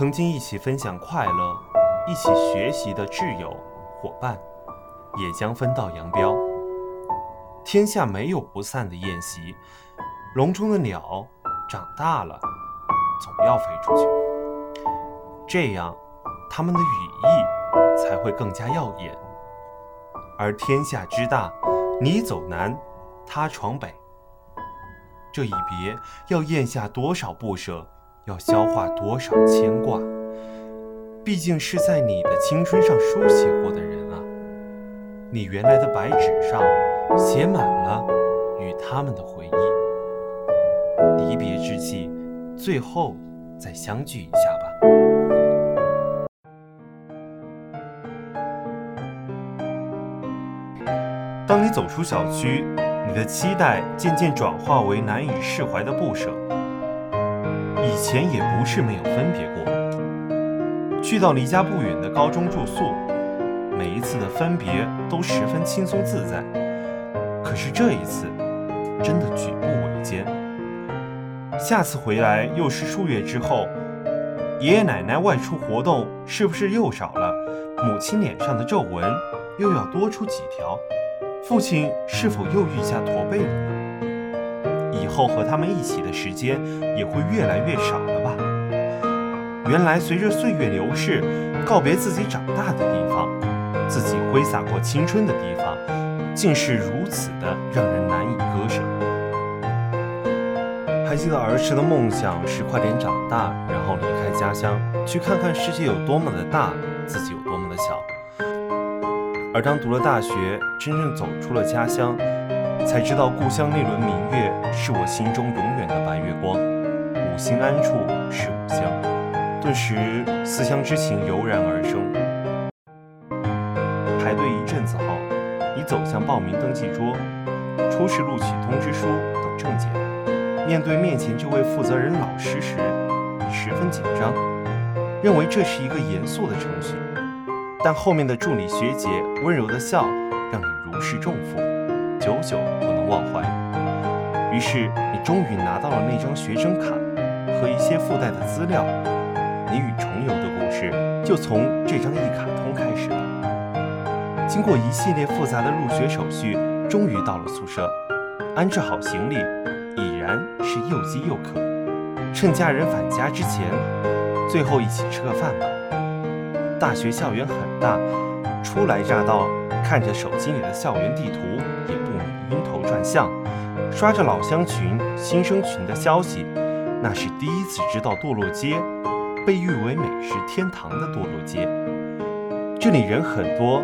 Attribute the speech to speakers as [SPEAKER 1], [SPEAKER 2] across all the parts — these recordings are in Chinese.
[SPEAKER 1] 曾经一起分享快乐、一起学习的挚友伙伴，也将分道扬镳。天下没有不散的宴席，笼中的鸟长大了，总要飞出去，这样它们的羽翼才会更加耀眼。而天下之大，你走南，他闯北，这一别要咽下多少不舍，要消化多少牵挂。毕竟是在你的青春上书写过的人啊，你原来的白纸上写满了与他们的回忆。离别之际，最后再相聚一下吧。当你走出小区，你的期待渐渐转化为难以释怀的不舍。以前也不是没有分别过，去到离家不远的高中住宿，每一次的分别都十分轻松自在。可是这一次，真的举步维艰。下次回来又是数月之后，爷爷奶奶外出活动是不是又少了？母亲脸上的皱纹又要多出几条？父亲是否又愈下驼背了呢？以后和他们一起的时间也会越来越少了吧？原来随着岁月流逝，告别自己长大的地方，自己挥洒过青春的地方，竟是如此的让人难以割舍。还记得儿时的梦想是快点长大，然后离开家乡，去看看世界有多么的大，自己有多么的小。而当读了大学，真正走出了家乡，才知道故乡那轮明月是我心中永远的白月光。五心安处是吾乡，顿时思乡之情油然而生。排队一阵子后，你走向报名登记桌，出示录取通知书等证件。面对面前这位负责人老师时，你十分紧张，认为这是一个严肃的程序。但后面的助理学姐温柔的笑，让你如释重负，久久不能忘怀。于是你终于拿到了那张学生卡和一些附带的资料。你与重游的故事就从这张一卡通开始了。经过一系列复杂的入学手续，终于到了宿舍，安置好行李，已然是又饥又渴。趁家人返家之前，最后一起吃个饭吧。大学校园很大，初来乍到，看着手机里的校园地图，转向。刷着老乡群、新生群的消息，那是第一次知道堕落街，被誉为美食天堂的堕落街。这里人很多，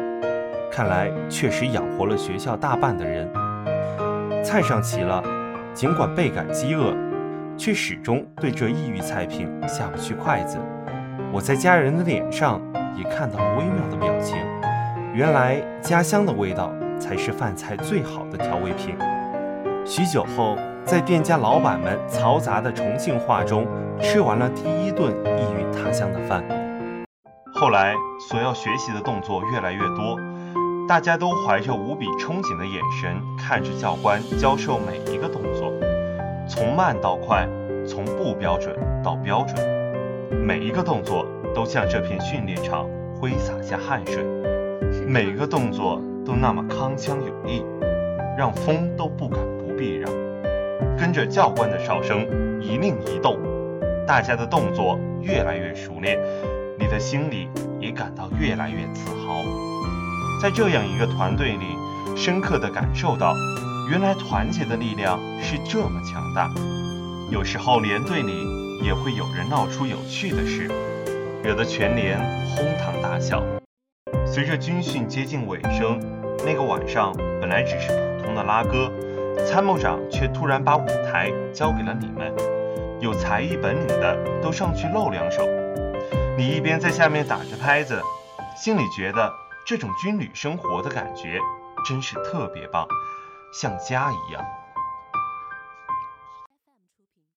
[SPEAKER 1] 看来确实养活了学校大半的人。菜上齐了，尽管倍感饥饿，却始终对这异域菜品下不去筷子。我在家人的脸上。也看到了微妙的表情，原来家乡的味道才是饭菜最好的调味品。许久后，在店家老板们嘈杂的重庆话中，吃完了第一顿异域他乡的饭。后来，所要学习的动作越来越多，大家都怀着无比憧憬的眼神看着教官教授每一个动作，从慢到快，从不标准到标准，每一个动作。都向这片训练场挥洒下汗水，每一个动作都那么铿锵有力，让风都不敢不避让。跟着教官的哨声一令一动，大家的动作越来越熟练，你的心里也感到越来越自豪。在这样一个团队里，深刻地感受到，原来团结的力量是这么强大。有时候连队里也会有人闹出有趣的事。惹得全连哄堂大笑。随着军训接近尾声，那个晚上本来只是普通的拉歌，参谋长却突然把舞台交给了你们，有才艺本领的都上去露两手。你一边在下面打着拍子，心里觉得这种军旅生活的感觉真是特别棒，像家一样。